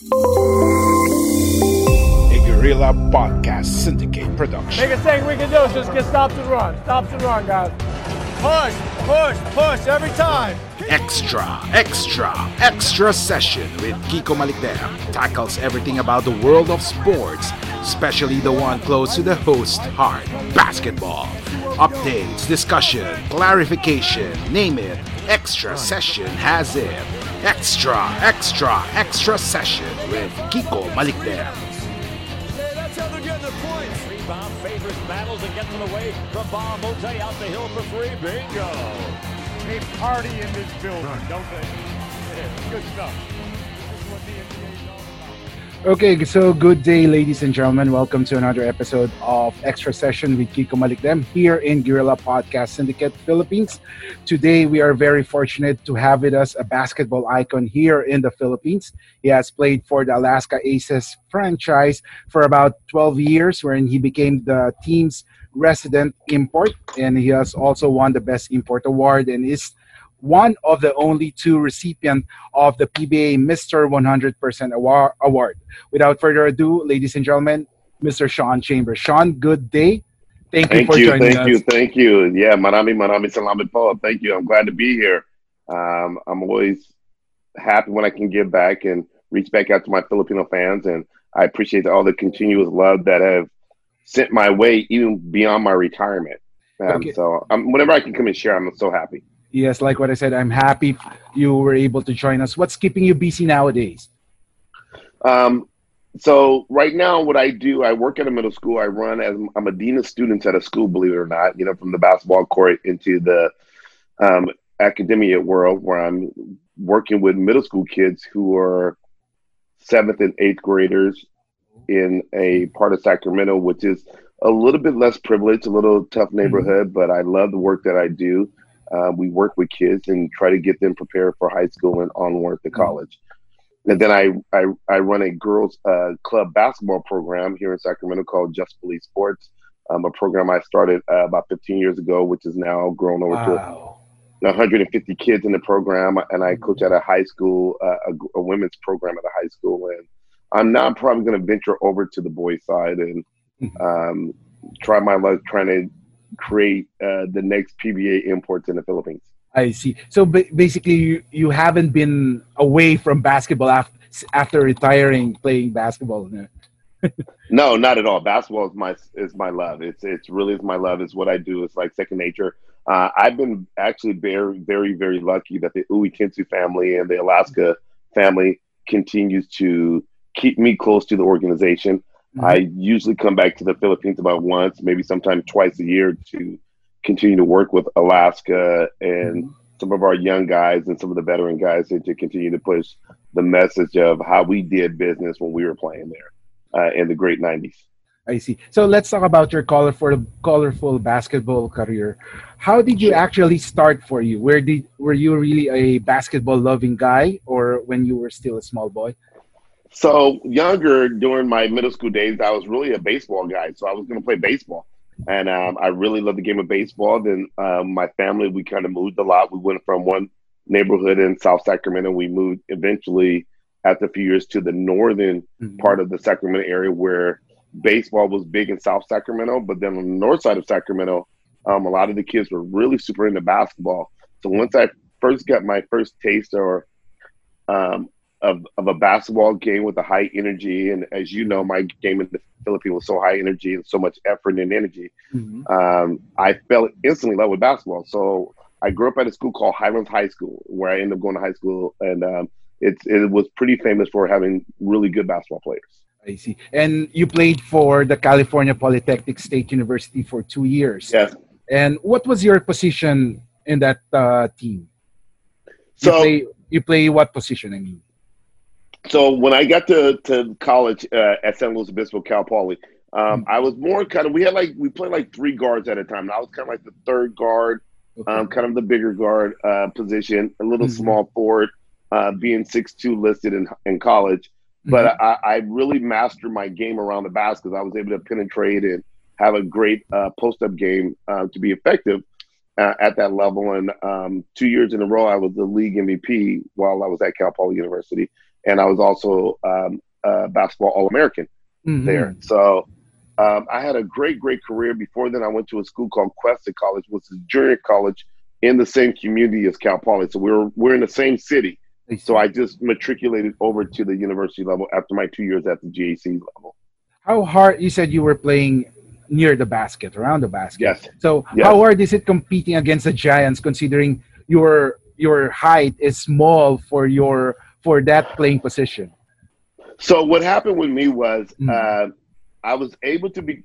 A Guerrilla Podcast Syndicate production. Biggest thing we can do is just get stops and run. Stops and run, guys. Push, push, push every time. Extra, extra, extra session with Kiko Malikdem tackles everything about the world of sports, especially the one close to the host heart, basketball. Updates, discussion, clarification, name it. Extra session has it. Extra, extra, extra session with Kiko Malikdem. Rebound favors battles and gets it away from Bob Mote out the hill for three. Bingo. They party in this building, don't they? Good stuff. Okay, so good day, ladies and gentlemen. Welcome to another episode of Extra Session with Kiko Malikdem here in Guerrilla Podcast Syndicate Philippines. Today, we are very fortunate to have with us a basketball icon here in the Philippines. He has played for the Alaska Aces franchise for about 12 years, wherein he became the team's resident import, and he has also won the Best Import Award and is one of the only two recipients of the PBA Mr. 100% Awar- Award. Without further ado, ladies and gentlemen, Mr. Sean Chambers. Sean, good day. Thank you Thank for you, joining thank us. you, thank you. Yeah, Manami, Manami, Salamat po. Thank you. I'm glad to be here. Um, I'm always happy when I can give back and reach back out to my Filipino fans, and I appreciate all the continuous love that have sent my way, even beyond my retirement. Um, Okay. So, um, whenever I can come and share, I'm so happy. Yes, like what I said, I'm happy you were able to join us. What's keeping you busy nowadays? Um, so right now, what I do, I work at a middle school. I run as I'm a dean of students at a school, believe it or not. You know, from the basketball court into the um, academia world, where I'm working with middle school kids who are seventh and eighth graders in a part of Sacramento, which is a little bit less privileged, a little tough neighborhood. But I love the work that I do. Uh, we work with kids and try to get them prepared for high school and onward to college. And then I, I, I run a girls uh, club basketball program here in Sacramento called Just Believe Sports, um, a program I started uh, about 15 years ago, which is now grown over Wow. to 150 kids in the program. And I coach at a high school, uh, a, a women's program at a high school. And I'm now probably going to venture over to the boys' side and um, try my luck trying to create uh, the next PBA imports in the Philippines. I see. So ba- basically, you, you haven't been away from basketball after, after retiring playing basketball. no? No, not at all. Basketball is my is my love. It's it's really is my love. It's what I do. It's like second nature. Uh, I've been actually very very very lucky that the Uytengsu family and the Alaska family continues to keep me close to the organization. Mhm. I usually come back to the Philippines about once, maybe sometime twice a year to continue to work with Alaska and Mhm. some of our young guys and some of the veteran guys and to continue to push the message of how we did business when we were playing there uh, in the great 90s. I see. So let's talk about your colorful, colorful basketball career. How did you actually start for you? Where did were you really a basketball loving guy, or when you were still a small boy? So younger during my middle school days, I was really a baseball guy. So I was going to play baseball, and um, I really loved the game of baseball. Then um, my family, we kind of moved a lot. We went from one neighborhood in South Sacramento. We moved eventually after a few years to the northern Mhm. part of the Sacramento area where baseball was big in South Sacramento. But then on the north side of Sacramento, um, a lot of the kids were really super into basketball. So once I first got my first taste or um, of of a basketball game with a high energy. And as you know, my game in the Philippines was so high energy and so much effort and energy. Mhm. Um, I fell instantly in love with basketball. So I grew up at a school called Highlands High School, where I ended up going to high school, and um, it's it was pretty famous for having really good basketball players. I see. And you played for the California Polytechnic State University for two years. Yes. And what was your position in that uh, team? You So play, you play what position? I mean. So when I got to to college uh, at San Luis Obispo, Cal Poly, um, I was more kind of we had like we played like three guards at a time. And I was kind of like the third guard, Okay. um, kind of the bigger guard uh, position, a little Mhm. small forward, uh, being six two listed in in college. But Mhm. I, I really mastered my game around the basket. I was able to penetrate and have a great uh, post up game uh, to be effective uh, at that level. And um, two years in a row, I was the league MVP while I was at Cal Poly University, and I was also um, a basketball All American Mhm. there. So um, I had a great, great career. Before then, I went to a school called Cuesta College, which is a junior college in the same community as Cal Poly. So we're we're in the same city. So I just matriculated over to the university level after my two years at the GAC level. How hard? You said you were playing near the basket, around the basket. Yes. So Yes. how hard is it competing against the Giants, considering your your height is small for your for that playing position? So what happened with me was Mm. uh, I was able to be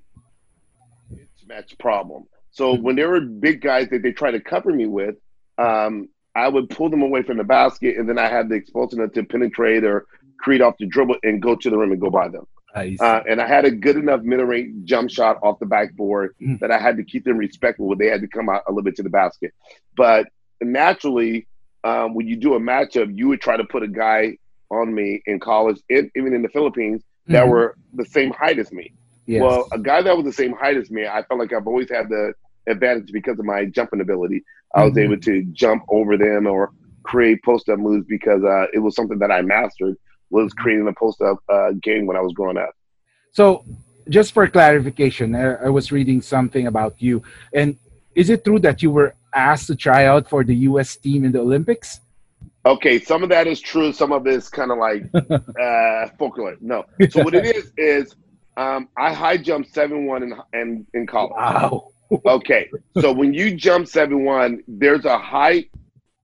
mismatch problem. So Mm. when there were big guys that they tried to cover me with, um, I would pull them away from the basket, and then I had the explosiveness to penetrate or create off the dribble and go to the rim and go by them. See. Uh, and I had a good enough mid-range jump shot off the backboard Mm. that I had to keep them respectful. Where they had to come out a little bit to the basket. But naturally, um, when you do a matchup, you would try to put a guy on me in college, and even in the Philippines, that Mhm. were the same height as me. yes. Well, a guy that was the same height as me, I felt like I've always had the advantage because of my jumping ability. I was Mhm. able to jump over them or create post-up moves because uh, it was something that I mastered. Was creating a post-up uh, game when I was growing up. So, just for clarification, I, I was reading something about you, and is it true that you were asked to try out for the U.S. team in the Olympics? Okay, some of that is true. Some of it is kind of like uh, folklore. No. So what it is is um, I high jump seven one in, in in college. Wow. Okay, so when you jump seven one, there's a height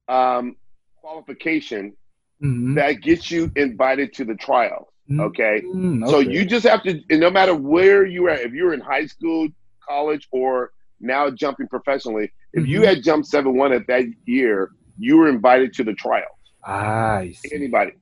um, qualification Mhm. that gets you invited to the trials. Okay, Mm, so okay. you just have to, no matter where you're at, if you're in high school, college, or now jumping professionally, if you Mhm. had jumped seven one at that year, you were invited to the trials. Ah, anybody.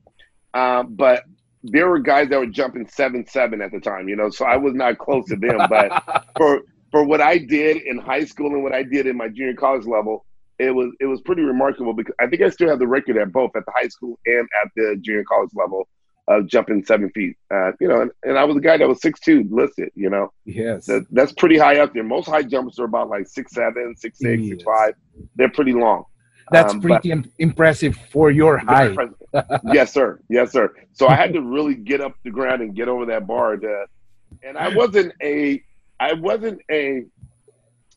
Um, but there were guys that were jumping seven seven at the time, you know, so I was not close to them. But for for what I did in high school and what I did in my junior college level, it was it was pretty remarkable because I think I still have the record at both at the high school and at the junior college level of jumping seven feet. Uh, you know, and, and I was a guy that was six two listed. You know, yes. that, that's pretty high up there. Most high jumpers are about like six seven, six six, Yes. six five. They're pretty long. That's um, pretty im- impressive for your height. yes, sir. Yes, sir. So I had to really get up the ground and get over that bar. To, and I wasn't a, I wasn't a,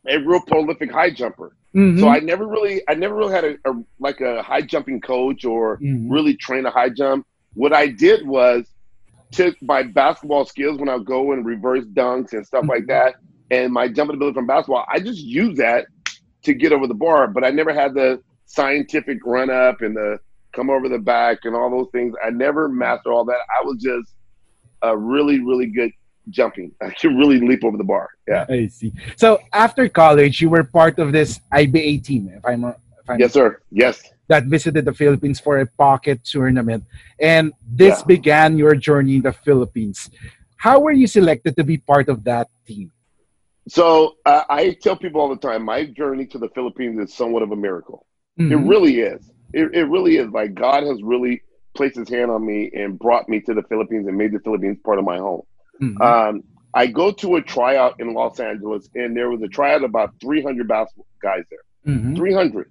a real prolific high jumper. Mhm. So I never really, I never really had a, a like a high jumping coach or Mhm. really train a high jump. What I did was took my basketball skills when I go and reverse dunks and stuff like mm-hmm. that, and my jumping ability from basketball. I just used that to get over the bar, but I never had the scientific run up and the come over the back and all those things. I never mastered all that. I was just a really, really good jumping. I could really leap over the bar. Yeah. I see. So after college, you were part of this IBA team, if I'm, if I'm Yes, sir. Yes. That visited the Philippines for a pocket tournament, and this Yeah. began your journey in the Philippines. How were you selected to be part of that team? So uh, I tell people all the time, my journey to the Philippines is somewhat of a miracle. It Mhm. really is. It, it really is. Like God has really placed His hand on me and brought me to the Philippines and made the Philippines part of my home. Mhm. Um, I go to a tryout in Los Angeles, and there was a tryout of about 300 basketball guys there. Mhm. 300.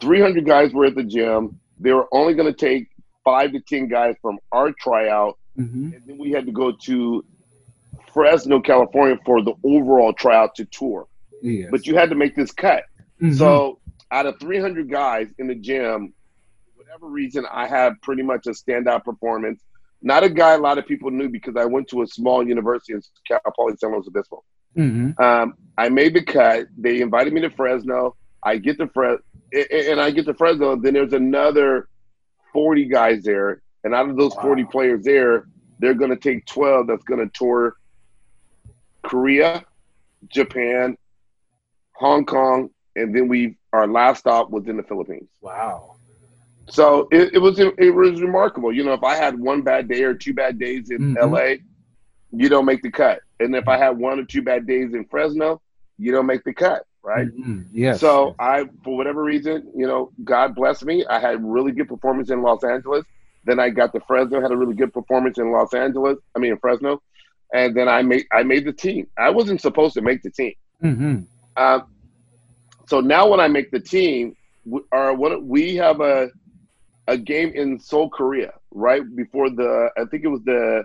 300 guys were at the gym. They were only going to take five to 10 guys from our tryout, Mhm. and then we had to go to Fresno, California for the overall tryout to tour. Yes. But you had to make this cut. Mhm. So out of 300 guys in the gym, whatever reason, I had pretty much a standout performance. Not a guy a lot of people knew because I went to a small university in Cal Poly San Luis Obispo. Mm-hmm. Um, I made the cut. They invited me to Fresno. I get to Fresno, and I get to Fresno. Then there's another 40 guys there, and out of those 40 players there, they're going to take 12 that's going to tour Korea, Japan, Hong Kong, and then we our last stop was in the Philippines. Wow. So it, it was it was remarkable. You know, if I had one bad day or two bad days in Mhm. LA, you don't make the cut. And if I had one or two bad days in Fresno, you don't make the cut, right? Mhm. Yes. So I, for whatever reason, you know, God bless me. I had really good performance in Los Angeles. Then I got to Fresno, had a really good performance in Los Angeles. I mean, in Fresno, and then I made I made the team. I wasn't supposed to make the team. Mhm. Um, so now when I make the team, we, or what we have a a game in Seoul, Korea, right before the I think it was the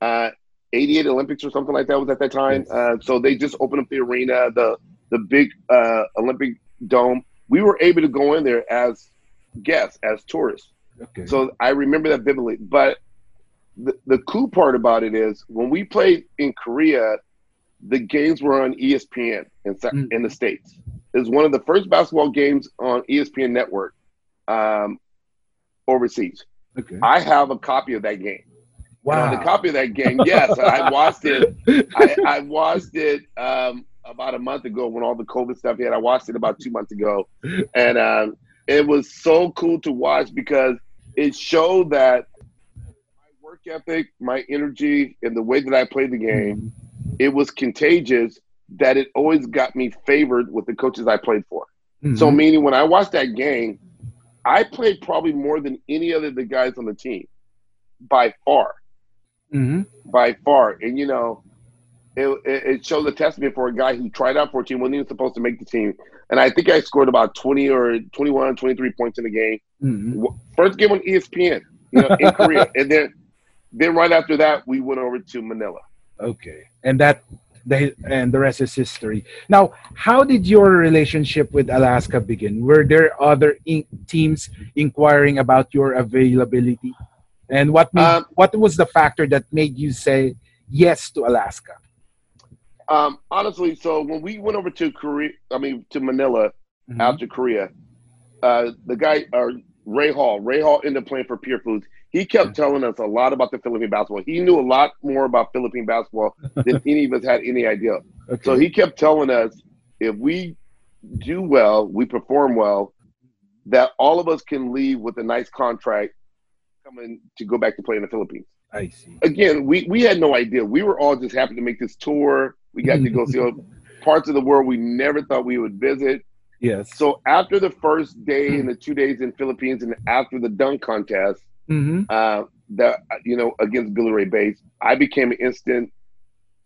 uh, 88 Olympics or something like that was at that time. Yes. Uh, so they just opened up the arena, the the big uh, Olympic dome. We were able to go in there as guests, as tourists. Okay. So I remember that vividly. But the, the cool part about it is when we played in Korea, the games were on ESPN in, Mm. in the States. It was one of the first basketball games on ESPN network um, overseas. okay. I have a copy of that game. And on wow. the copy of that game, yes, I watched it. I, I watched it um, about a month ago when all the COVID stuff hit. I watched it about two months ago, and um, it was so cool to watch because it showed that my work ethic, my energy, and the way that I played the game, it was contagious. That it always got me favored with the coaches I played for. So Mhm. meaning when I watched that game, I played probably more than any other of the guys on the team, by far Mhm. by far. And you know, it, it, shows a testament for a guy who tried out for a team, wasn't even supposed to make the team. And I think I scored about 20 or 21, 23 points in the game. Mhm. First game on ESPN, you know, in Korea. And then then right after that, we went over to Manila. Okay, and that they and the rest is history. Now, how did your relationship with Alaska begin? Were there other in- teams inquiring about your availability, and what made, Um, what was the factor that made you say yes to Alaska? Um, honestly, so when we went over to Korea, I mean to Manila Mhm. after Korea, uh, the guy uh, Ray Hall, Ray Hall ended up playing for Pure Foods. He kept telling us a lot about the Philippine basketball. He knew a lot more about Philippine basketball than any of us had any idea. Okay. So he kept telling us if we do well, we perform well, that all of us can leave with a nice contract coming to go back to play in the Philippines. I see. Again, we, we had no idea. We were all just happy to make this tour. We got to go see parts of the world we never thought we would visit. Yes. So after the first day and the two days in Philippines and after the dunk contest, hmm uh, that you know against Billy Ray Bates, I became an instant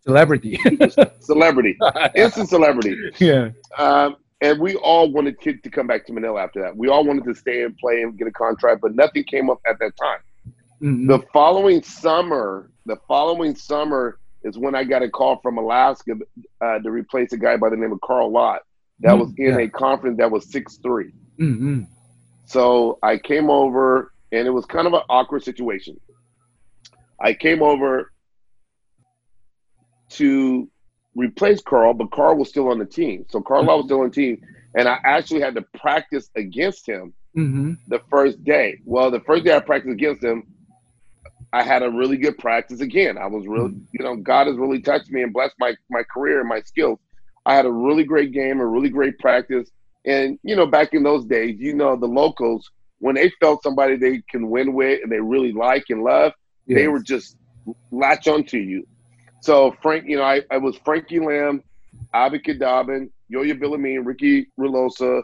Celebrity. celebrity, instant celebrity. yeah. Um, and we all wanted Kid to come back to Manila after that. We all wanted to stay and play and get a contract, but nothing came up at that time. Mhm. The following summer, the following summer is when I got a call from Alaska uh, to replace a guy by the name of Carl Lott that Mm, was in yeah. a conference that was six. Mhm. So I came over, and it was kind of an awkward situation. I came over to replace Carl, but Carl was still on the team. So Carl Lott was still on the team, and I actually had to practice against him Mhm. the first day. Well, the first day I practiced against him, I had a really good practice again. I was really, you know, God has really touched me and blessed my my career and my skills. I had a really great game, a really great practice, and you know, back in those days, you know, the locals when they felt somebody they can win with and they really like and love, they were just latch onto you. So Frank, you know, I, I was Frankie Lim, Abby Guidaben, Yo-Yo Villamin, Ricky Relosa,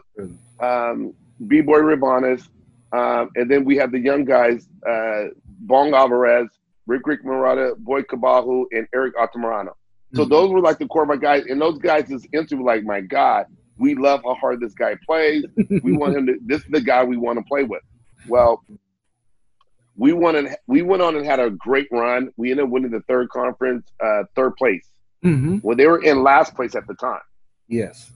um, Biboy Ravanes, um, and then we have the young guys, uh, Bong Alvarez, Rick Rick Marata, Boy Cabahug, and Eric Altamirano. So Mhm. those were like the core of my guys, and those guys just instantly like, my God, we love how hard this guy plays. we want him to. This is the guy we want to play with. Well, we won and we went on and had a great run. We ended up winning the third conference, uh, third place. Mhm. Well, they were in last place at the time. Yes.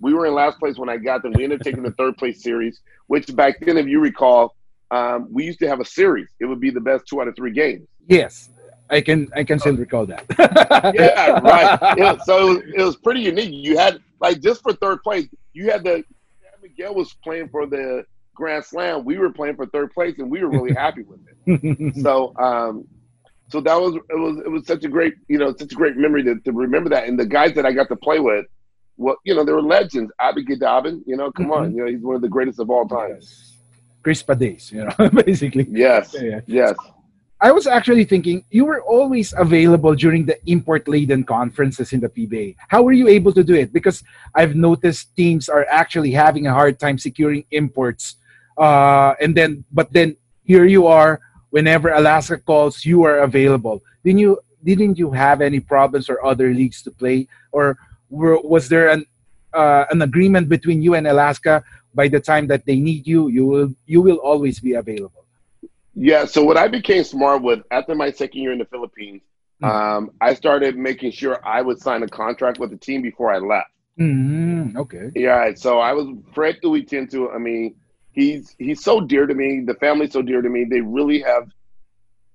We were in last place when I got them. We ended up taking the third place series, which back then, if you recall, um, we used to have a series. It would be the best two out of three games. Yes, I can I can still recall that. yeah, right. Yeah, so it was, it was pretty unique. You had like just for third place, you had the Miguel was playing for the Grand Slam. We were playing for third place, and we were really happy with it. so, um, so that was it was it was such a great you know such a great memory to, to remember that. And the guys that I got to play with, well, you know, they were legends. Abby Dobbin, you know, come on, you know, he's one of the greatest of all time. Yes. Chris Pades, you know, basically. Yes, Yeah. yes. I was actually thinking you were always available during the import laden conferences in the PBA. How were you able to do it? Because I've noticed teams are actually having a hard time securing imports. Uh, and then, but then here you are. Whenever Alaska calls, you are available. Didn't you? Didn't you have any problems or other leagues to play, or were, was there an uh, an agreement between you and Alaska? By the time that they need you, you will you will always be available. Yeah. So what I became smart with after my second year in the Philippines, um, I started making sure I would sign a contract with the team before I left. Mm, okay. Yeah. So I was Fred Uytengsu. I mean, he's he's so dear to me. The family's so dear to me. They really have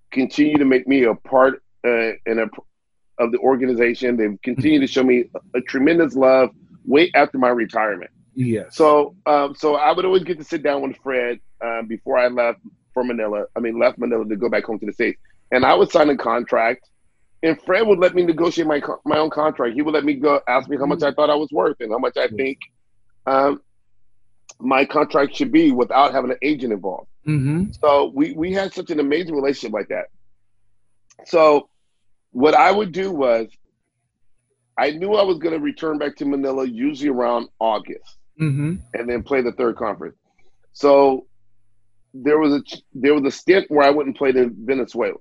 continued to make me a part uh, and a of the organization. They've continued to show me a, a tremendous love way after my retirement. Yes. So, um, so I would always get to sit down with Fred uh, before I left for Manila. I mean, left Manila to go back home to the states, and I would sign a contract. And Fred would let me negotiate my co- my own contract. He would let me go ask me how much I thought I was worth and how much I think um, my contract should be without having an agent involved. Mm-hmm. So we we had such an amazing relationship like that. So what I would do was I knew I was going to return back to Manila usually around August Mm-hmm. and then play the third conference. So there was a there was a stint where I wouldn't play in Venezuela.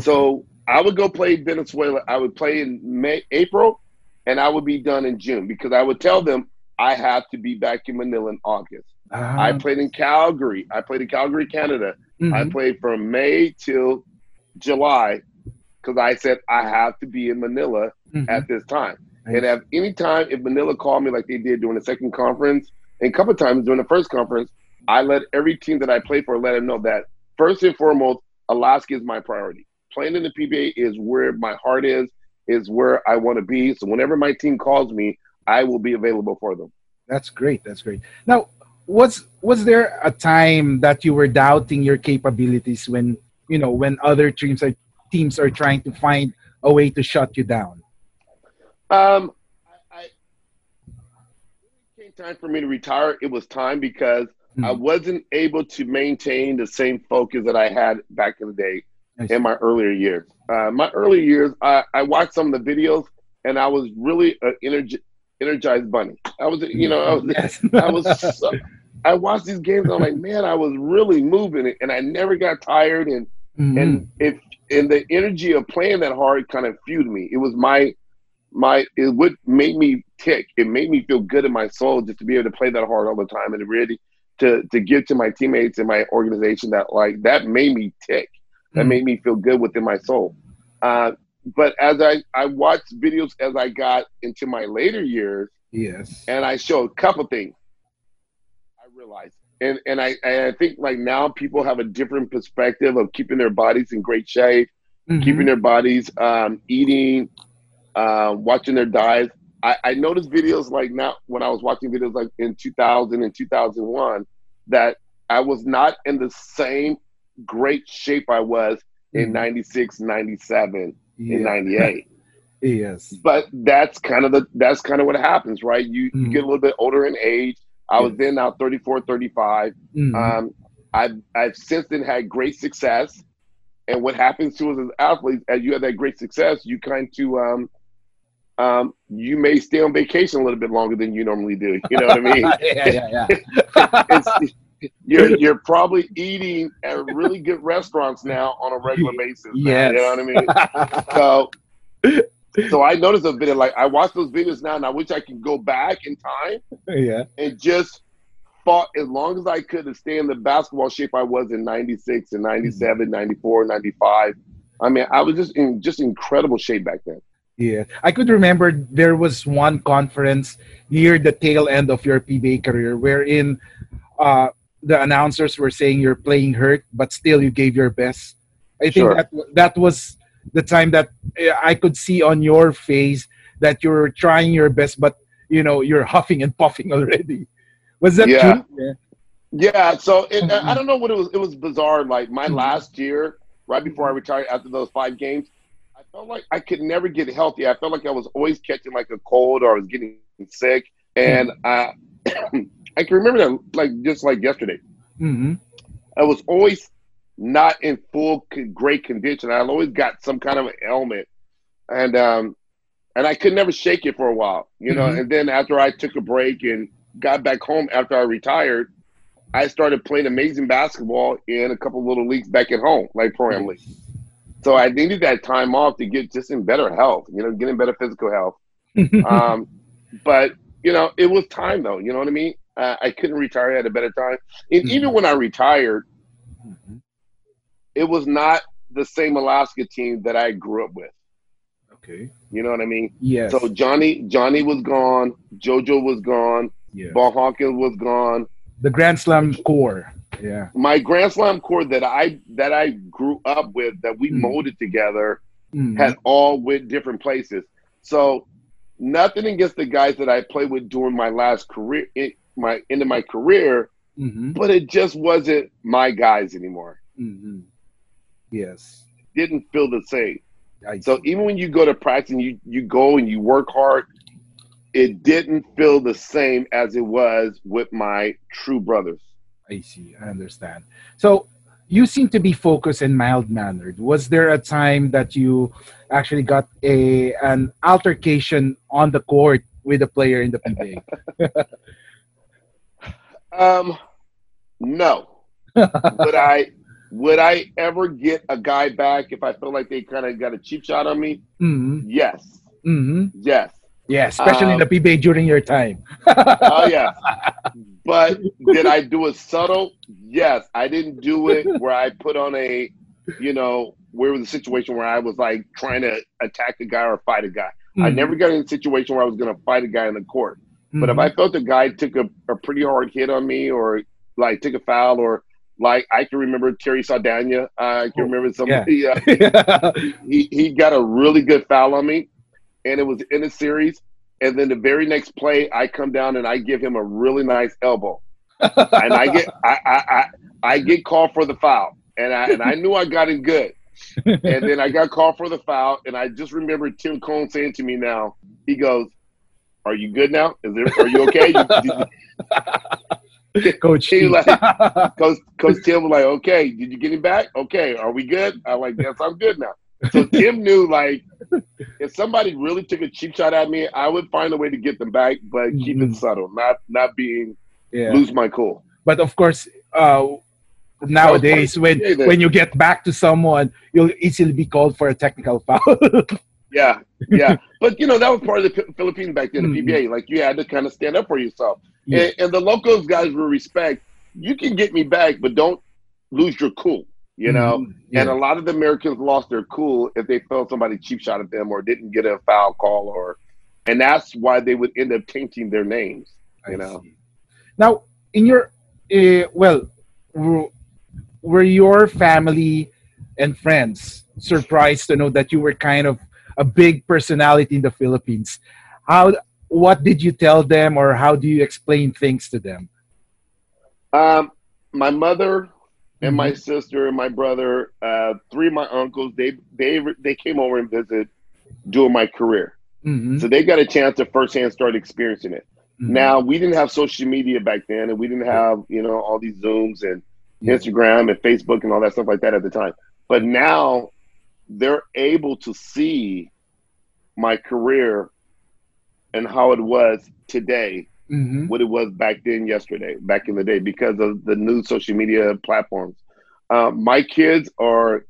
So I would go play Venezuela. I would play in May, April, and I would be done in June because I would tell them I have to be back in Manila in August. Ah, I played in Calgary. I played in Calgary, Canada. I mhm. played from May till July because I said I have to be in Manila Mhm. at this time. And at any time, if Manila called me like they did during the second conference, and a couple times during the first conference, I let every team that I play for let them know that first and foremost, Alaska is my priority. Playing in the PBA is where my heart is, is where I want to be. So whenever my team calls me, I will be available for them. That's great. That's great. Now, was was there a time that you were doubting your capabilities when you know when other teams are teams are trying to find a way to shut you down? Um, I, I it came time for me to retire. It was time because I Mhm. wasn't able to maintain the same focus that I had back in the day in my earlier years. Uh, my earlier years, I, I watched some of the videos and I was really an energi- energized bunny. I was, you know, I was, Yes. I was, so, I watched these games. And I'm like, man, I was really moving it, and I never got tired. And Mhm. and if and the energy of playing that hard kind of fueled me. It was my my it would made me tick. It made me feel good in my soul just to be able to play that hard all the time and really to to give to my teammates and my organization that like that made me tick. That Mhm. made me feel good within my soul. Uh, but as I I watched videos as I got into my later years, yes. and I showed a couple things. I realized, and and I and I think like now people have a different perspective of keeping their bodies in great shape, Mhm. keeping their bodies um, eating, uh, watching their diets. I, I noticed videos like now when I was watching videos like in 2000 and 2001 that I was not in the same great shape I was in Mhm. 96, 97, Yeah. and 98 Yes. but that's kind of the that's kind of what happens right you, you Mhm. get a little bit older in age i was then now 34 35 Mhm. um, I've, I've since then had great success and what happens to us as athletes as you have that great success you kind to um, um, you may stay on vacation a little bit longer than you normally do you know what i mean yeah, yeah, yeah. you're, you're probably eating at really good restaurants now on a regular basis Yeah, you know what i mean so, so I noticed a video like I watch those videos now, and I wish I could go back in time yeah. and just fought as long as I could to stay in the basketball shape I was in '96 and '97, '94, '95. I mean, I was just in just incredible shape back then. Yeah, I could remember there was one conference near the tail end of your PBA career wherein uh, the announcers were saying you're playing hurt, but still you gave your best. I think Sure. that that was the time that uh, I could see on your face that you're trying your best, but you know you're huffing and puffing already. Was that Yeah. true? Yeah. Yeah, so it, Mhm. I don't know what it was. It was bizarre. Like my Mhm. last year, right before I retired, after those five games, I felt like I could never get healthy. I felt like I was always catching like a cold or I was getting sick, and I I can remember that like just like yesterday. hmm I was always not in full great condition. I always got some kind of an ailment, and um, and I could never shake it for a while, you know. Mhm. And then after I took a break and got back home after I retired, I started playing amazing basketball in a couple little leagues back at home, like pro am league. So I needed that time off to get just in better health, you know, getting better physical health. Um, but you know, it was time though. You know what I mean? Uh, I couldn't retire at a better time. And Mhm. even when I retired, it was not the same Alaska team that I grew up with. Okay. You know what I mean? Yes. So Johnny, Johnny was gone. JoJo was gone. yeah. Bong Hawkins was gone. The Grand Slam core. Yeah. My Grand Slam core that I that I grew up with, that we Mhm. molded together, Mhm. had all went different places. So nothing against the guys that I played with during my last career, in my of my career, Mhm. but it just wasn't my guys anymore. Mhm. Yes. Didn't feel the same. I So see. even when you go to practice and you, you go and you work hard, it didn't feel the same as it was with my true brothers. I see. I understand. So you seem to be focused and mild mannered. Was there a time that you actually got a an altercation on the court with a player in the PBA? Um, no. would I would I ever get a guy back if I feel like they kind of got a cheap shot on me? mm-hmm. Yes. Mm-hmm. Yes. Yeah, especially in Um, the PBA during your time. Oh yeah. But did I do it subtle? Yes. I didn't do it where I put on a, you know, where was the situation where I was like trying to attack a guy or fight a guy. I Mhm. never got in a situation where I was going to fight a guy in the court. But if I felt the guy took a, a pretty hard hit on me or like took a foul or like I can remember Terry Saldana, I can remember somebody, uh, Mhm. he, he got a really good foul on me and it was in a series. And then the very next play, I come down and I give him a really nice elbow. And I get I, I, I, I get called for the foul. And I and I knew I got it good. And then I got called for the foul. And I just remember Tim Cone saying to me now, he goes, Are you good now? Is there are you okay? Coach He like- Coach Coach Tim was like, okay, did you get him back? Okay, are we good? I'm like, yes, I'm good now. So Tim knew like if somebody really took a cheap shot at me, I would find a way to get them back, but keep Mhm. it subtle, not not being yeah. lose my cool. But of course, uh, nowadays when when you get back to someone, you'll easily be called for a technical foul. Yeah, yeah. but you know that was part of the Philippines back then, the Mhm. PBA. Like you had to kind of stand up for yourself, Yeah. and, and the locals guys will respect. You can get me back, but don't lose your cool. You know. Mhm. Yeah. And a lot of the Americans lost their cool if they felt somebody cheap shot at them or didn't get a foul call or and that's why they would end up tainting their names. you I know. see. Now, in your uh, well, were, were your family and friends surprised to know that you were kind of a big personality in the Philippines? How? What did you tell them, or how do you explain things to them? Um, my mother and my Mm-hmm. sister and my brother, uh, three of my uncles, they they they came over and visit during my career, Mhm. so they got a chance to firsthand start experiencing it. Mhm. Now we didn't have social media back then, and we didn't have you know all these Zooms and. Instagram and Facebook and all that stuff like that at the time. But now they're able to see my career and how it was today, Mhm. what it was back then, yesterday, back in the day, because of the new social media platforms. Um, my kids are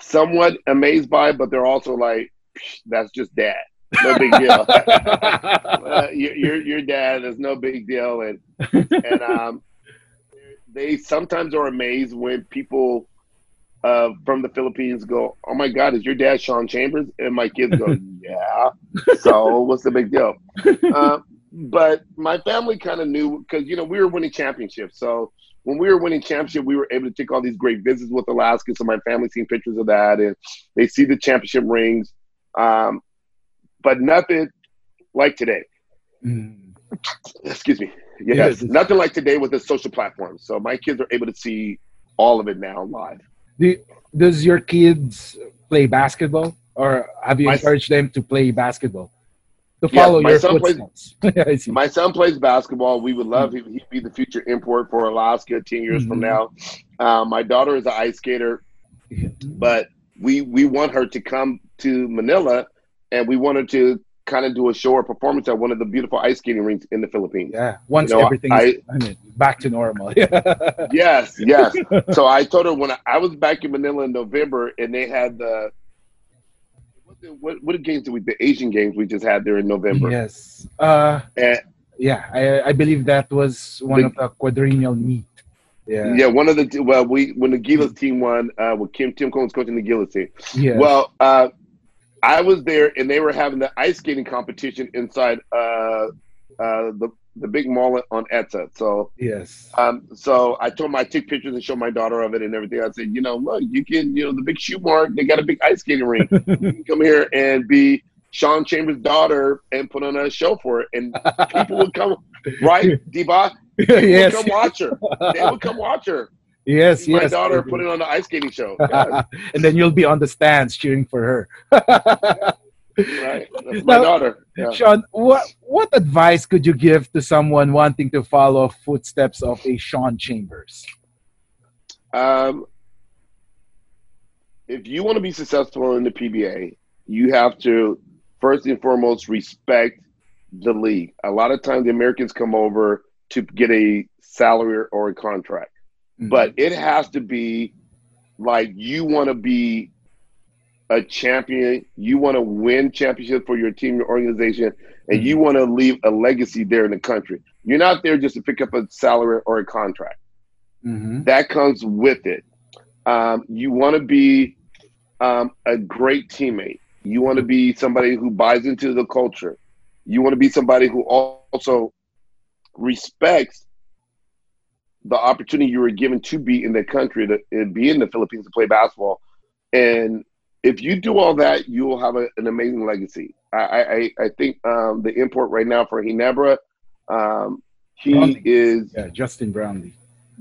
somewhat amazed by, it, but they're also like, "That's just dad, no big deal." uh, your, your your dad is no big deal, and and um, they sometimes are amazed when people uh, from the Philippines go, "Oh my God, is your dad Sean Chambers?" And my kids go, yeah. So what's the big deal? Uh, but my family kind of knew because you know we were winning championships. So when we were winning championship, we were able to take all these great visits with Alaska. So my family seen pictures of that, and they see the championship rings. Um, but nothing like today. Mm. Excuse me. Yes, nothing like today with the social platforms. So my kids are able to see all of it now live. Do, does your kids play basketball, or have you My- encouraged them to play basketball? To Yeah, follow my your son plays- footsteps. See. My son plays basketball. We would love him. He'd be the future import for Alaska ten years from Mhm. now. Uh, my daughter is an ice skater, but we we want her to come to Manila, and we want her to kind of do a show or performance at one of the beautiful ice skating rinks in the Philippines. yeah, once You know, everything I- is back to normal. Yes, yes. so I told her when I, I was back in Manila in November, and they had the what what, games did we the Asian games we just had there in November. yes. Uh, And yeah, I, I believe that was one The- of the quadrennial meet. Yeah. yeah, one of the well, we when the Gilas team won, uh, with Kim Tim Cone coaching the Gilas team. Yes. Well, uh, I was there, and they were having the ice skating competition inside uh, uh, the the big mall on EDSA. So, yes. um, so I told them I took pictures and showed my daughter of it and everything. I said, you know, look, you can, you know, the big shoe mark, they got a big ice skating rink. you can come here and be Sean Chambers' daughter and put on a show for it, and people would come, right, Diva? People yes. would come watch her. They would come watch her. yes. My yes. daughter put it on the ice skating show. And then you'll be on the stands cheering for her. right, that's my Now- daughter. Yeah. Sean, what what advice could you give to someone wanting to follow footsteps of a Sean Chambers? Um, if you want to be successful in the PBA, you have to first and foremost respect the league. A lot of times, the Americans come over to get a salary or a contract, Mm-hmm. but it has to be like you want to be a champion. You want to win championship for your team, your organization, and you want to leave a legacy there in the country. You're not there just to pick up a salary or a contract Mhm. that comes with it. Um, you want to be um, a great teammate. You want to be somebody who buys into the culture. You want to be somebody who also respects the opportunity you were given to be in the country, to and be in the Philippines to play basketball. And if you do all that, you will have a, an amazing legacy. I, I, I- think um, the import right now for Ginebra, um, he Brownlee. is Yeah, Justin Brownlee.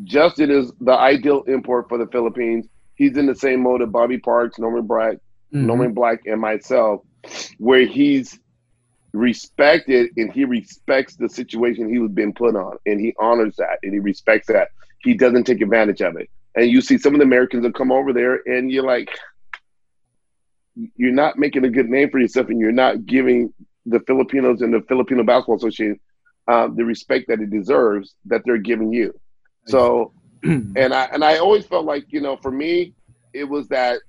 Justin is the ideal import for the Philippines. He's in the same mode of Bobby Parks, Norman Black, Mhm. Norman Black, and myself, where he's respected and he respects the situation he was being put on, and he honors that and he respects that. He doesn't take advantage of it. And you see some of the Americans that come over there, and you're like, you're not making a good name for yourself, and you're not giving the Filipinos and the Filipino Basketball Association um, the respect that it deserves that they're giving you. So, and I and I always felt like you know, for me, it was that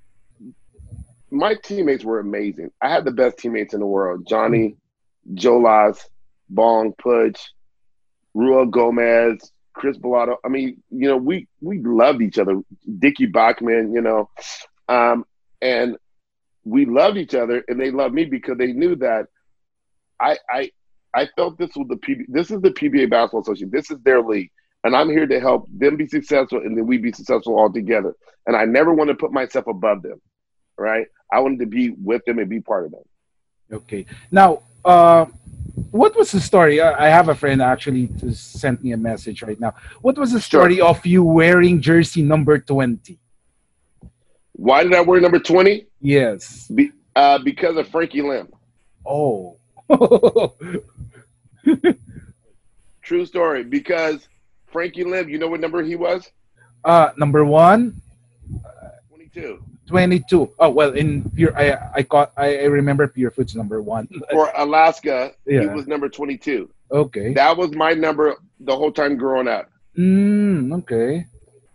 my teammates were amazing. I had the best teammates in the world: Johnny, Jolas, Bong, Pudge, Ruel Gomez, Chris Bellato. I mean, you know, we we loved each other. Dickie Bachman, you know, um, and we loved each other, and they loved me because they knew that I I I felt this was the PB, this is the PBA Basketball Association. This is their league, and I'm here to help them be successful, and then we be successful all together. And I never want to put myself above them, right? I wanted to be with them and be part of them. Okay. Now, uh, what was the story? I have a friend actually sent me a message right now. What was the Sure. story of you wearing jersey number 20? Why did I wear number twenty? Yes. Be, uh, because of Frankie Lim. Oh. True story. Because Frankie Lim, you know what number he was? uh, number one, Twenty-two. 22. 22. Oh, well, in pure, I, I caught, I, I remember Pure Foods number one. For Alaska, he Yeah. was number twenty-two. Okay. That was my number the whole time growing up. Mm, okay.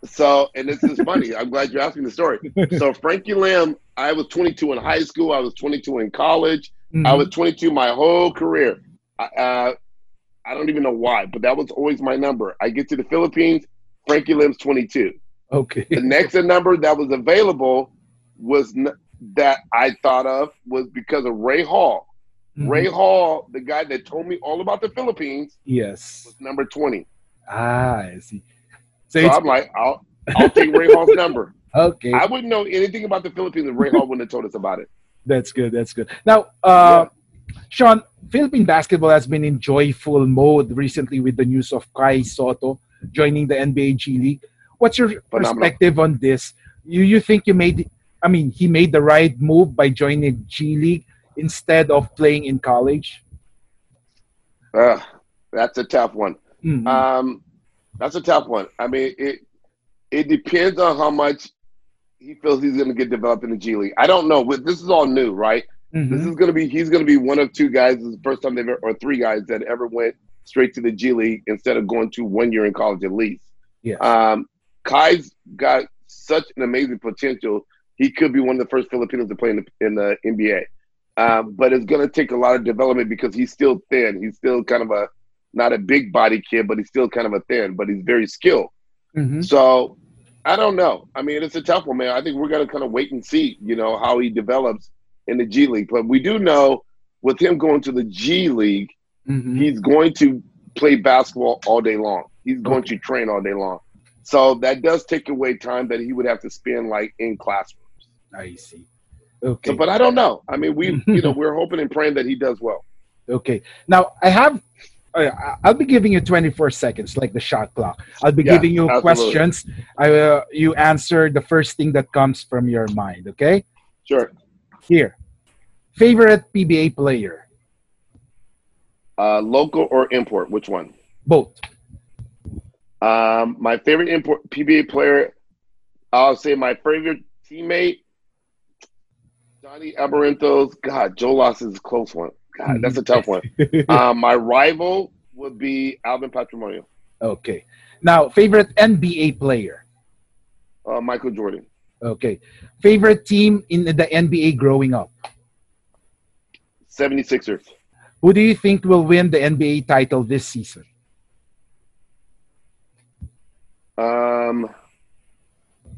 So, and this is funny. I'm glad you're asking the story. So, Frankie Lim, I was 22 in high school. I was 22 in college. I Mhm. was 22 my whole career. I- Uh, I don't even know why, but that was always my number. I get to the Philippines, Frankie Lim's 22. Okay. The next number that was available was n- that I thought of was because of Ray Hall. Mhm. Ray Hall, the guy that told me all about the Philippines, Yes. was number 20. Ah, I see. So, So I'm like, I'll, I'll take Ray Hall's number. okay. I wouldn't know anything about the Philippines if Ray Hall wouldn't have told us about it. That's good. That's good. Now, uh, Sean, Philippine basketball has been in joyful mode recently with the news of Kai Sotto joining the NBA G League. What's your Phenomenal. perspective on this? You you think you made? I mean, he made the right move by joining G League instead of playing in college. Uh, that's a tough one. Mhm. Um, that's a tough one. I mean, it it depends on how much he feels he's going to get developed in the G League. I don't know. This is all new, right? Mhm. This is going to be he's going to be one of two guys. This is the first time they've ever, or three guys that ever went straight to the G League instead of going to one year in college at least. Yeah. Um, Kai's got such an amazing potential. He could be one of the first Filipinos to play in the, in the NBA. Um, but it's going to take a lot of development because he's still thin. He's still kind of a not a big body kid, but he's still kind of a thin. But he's very skilled. Mhm. So I don't know. I mean, it's a tough one, man. I think we're going to kind of wait and see, you know, how he develops in the G League. But we do know with him going to the G League, Mhm. he's going to play basketball all day long. He's going Okay. to train all day long. So that does take away time that he would have to spend like in classrooms. I see. Okay. So, but I don't know. I mean, we, you know, we're hoping and praying that he does well. Okay. Now I have. I'll be giving you 24 seconds, like the shot clock. I'll be Yeah, giving you absolutely. questions. I uh, you answer the first thing that comes from your mind. Okay. Sure. Here, favorite PBA player. Uh, local or import? Which one? Both. Um, my favorite import PBA player, I'll say my favorite teammate, Johnny Abarrientos. God, Joe Loss is a close one. God, that's a tough one. um, my rival would be Alvin Patrimonio, okay. Now, favorite NBA player. uh, Michael Jordan, Okay. Favorite team in the NBA growing up. 76ers. Who do you think will win the NBA title this season? Um,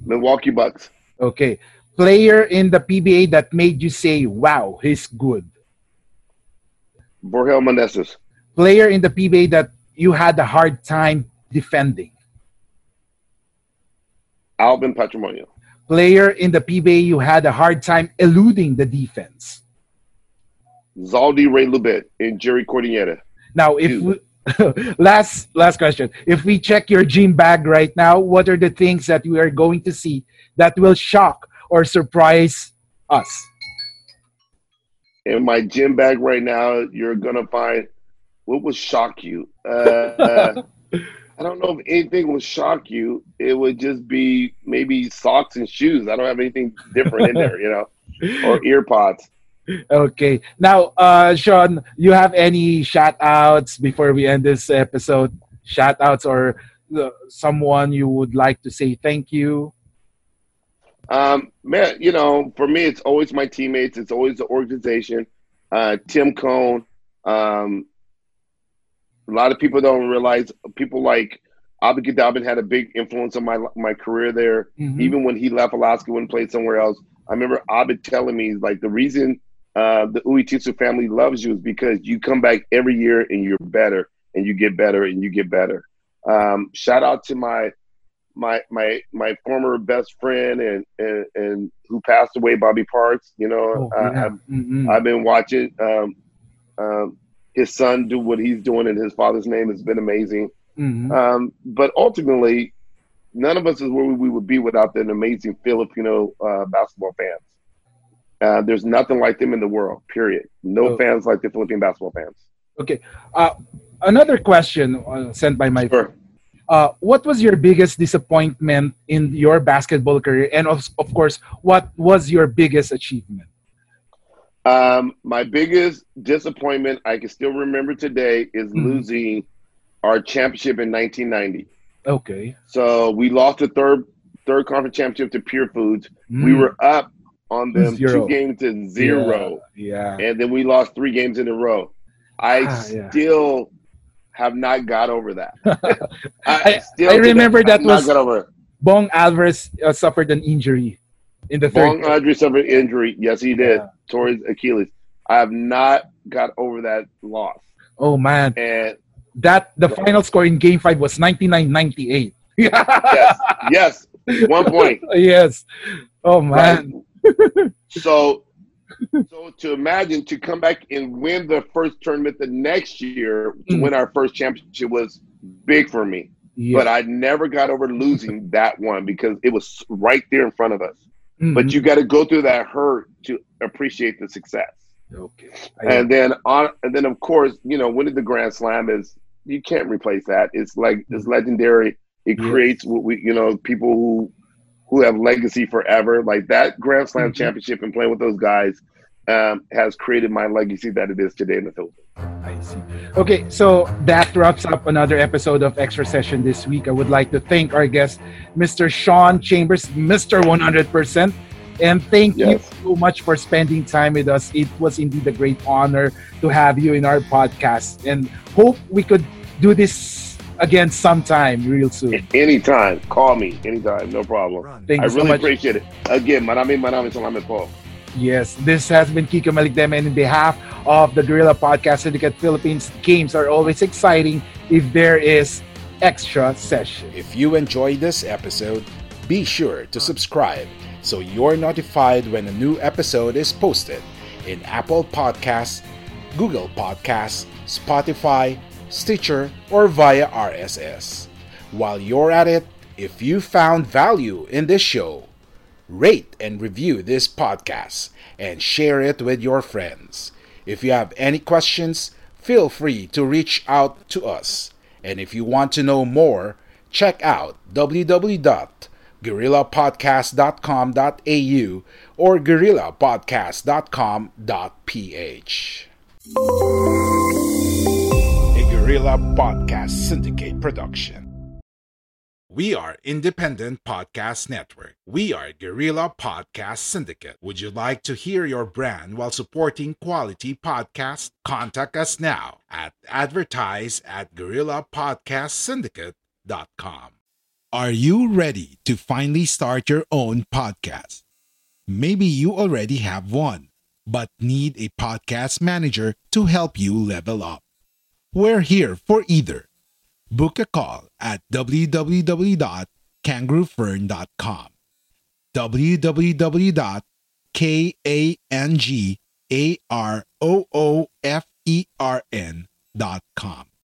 Milwaukee Bucks. Okay. Player in the PBA that made you say, "Wow, he's good." Vergel Meneses. Player in the PBA that you had a hard time defending. Alvin Patrimonio. Player in the PBA you had a hard time eluding the defense. Zaldy Realubit and Jerry Codiñera. Now, if we, last last question, if we check your gym bag right now, what are the things that we are going to see that will shock or surprise us? In my gym bag right now, you're gonna find what would shock you. Uh, I don't know if anything will shock you. It would just be maybe socks and shoes. I don't have anything different in there, you know, or ear pods. Okay. Now, uh, Sean, you have any shout outs before we end this episode? Shout outs or uh, someone you would like to say thank you? Um, man, you know, for me, it's always my teammates. It's always the organization. Uh, Tim Cone. Um, a lot of people don't realize people like Abet Guidaben had a big influence on my my career there. Mhm. Even when he left Alaska and played somewhere else, I remember Abet telling me like the reason uh, the Uytengsu family loves you is because you come back every year and you're better and you get better and you get better. Um, shout out to my my my my former best friend and and, and who passed away, Bobby Parks. You know, Oh, yeah. I've, Mhm. I've been watching um, um, his son do what he's doing in his father's name. has been amazing. Mhm. Um, but ultimately, none of us is where we would be without the amazing Filipino uh, basketball fans. Uh, there's nothing like them in the world. Period. No Oh. fans like the Philippine basketball fans. Okay. Uh, another question uh, sent by my Sure. Uh, what was your biggest disappointment in your basketball career and of, of course what was your biggest achievement Um, my biggest disappointment I can still remember today is Mhm. losing our championship in 1990. okay So we lost the third third conference championship to Pure Foods. We Mm. were up on them Zero. two games to zero. yeah, and then we lost three games in a row. I Ah, yeah. Have not got over that. I- still I remember that not was- bong alvarez uh, suffered an injury in the third. Bong Andre suffered injury. Yes, he did. Yeah. Tore his Achilles. I have not got over that loss. Oh man, And that the final score in Game Five was 99-98. yes, yes, one point. yes. Oh man. So, so to imagine to come back and win the first tournament the next year to Mm. win our first championship was big for me. Yeah. But I never got over losing that one because it was right there in front of us. Mhm. But you got to go through that hurt to appreciate the success. okay. And then on, and then of course, you know, winning the Grand Slam is you can't replace that. It's like it's legendary. It Yes. creates what we, you know, people who who have legacy forever. Like that Grand Slam Mhm. championship and playing with those guys um, has created my legacy that it is today in the Philippines. I see. Okay, so that wraps up another episode of Extra Session this week. I would like to thank our guest, Mr. Sean Chambers, Mr. 100%. And thank you so much for spending time with us. It was indeed a great honor to have you in our podcast and hope we could do this again sometime real soon. Anytime, call me. Anytime, no problem. Thank I you so really much. appreciate it. Again, marami marami salamat po. Yes, this has been Kiko Malikdem, and in behalf of the Guerrilla Podcast Syndicate Philippines, games are always exciting if there is extra session. If you enjoyed this episode, be sure to subscribe so you're notified when a new episode is posted in Apple Podcasts, Google Podcasts, Spotify, Stitcher, or via RSS. While you're at it, if you found value in this show, rate and review this podcast and share it with your friends. If you have any questions, feel free to reach out to us. And if you want to know more, check out www.guerrillapodcast.com.au or guerrillapodcast.com.ph. Guerrilla Podcast Syndicate production. We are Independent Podcast Network. We are Guerrilla Podcast Syndicate. Would you like to hear your brand while supporting quality podcasts? Contact us now at advertise at guerrillapodcastsyndicate.com. Are you ready to finally start your own podcast? Maybe you already have one, but need a podcast manager to help you level up. We're here for either. Book a call at www.kangaroofern.com. www.kangaroofern.com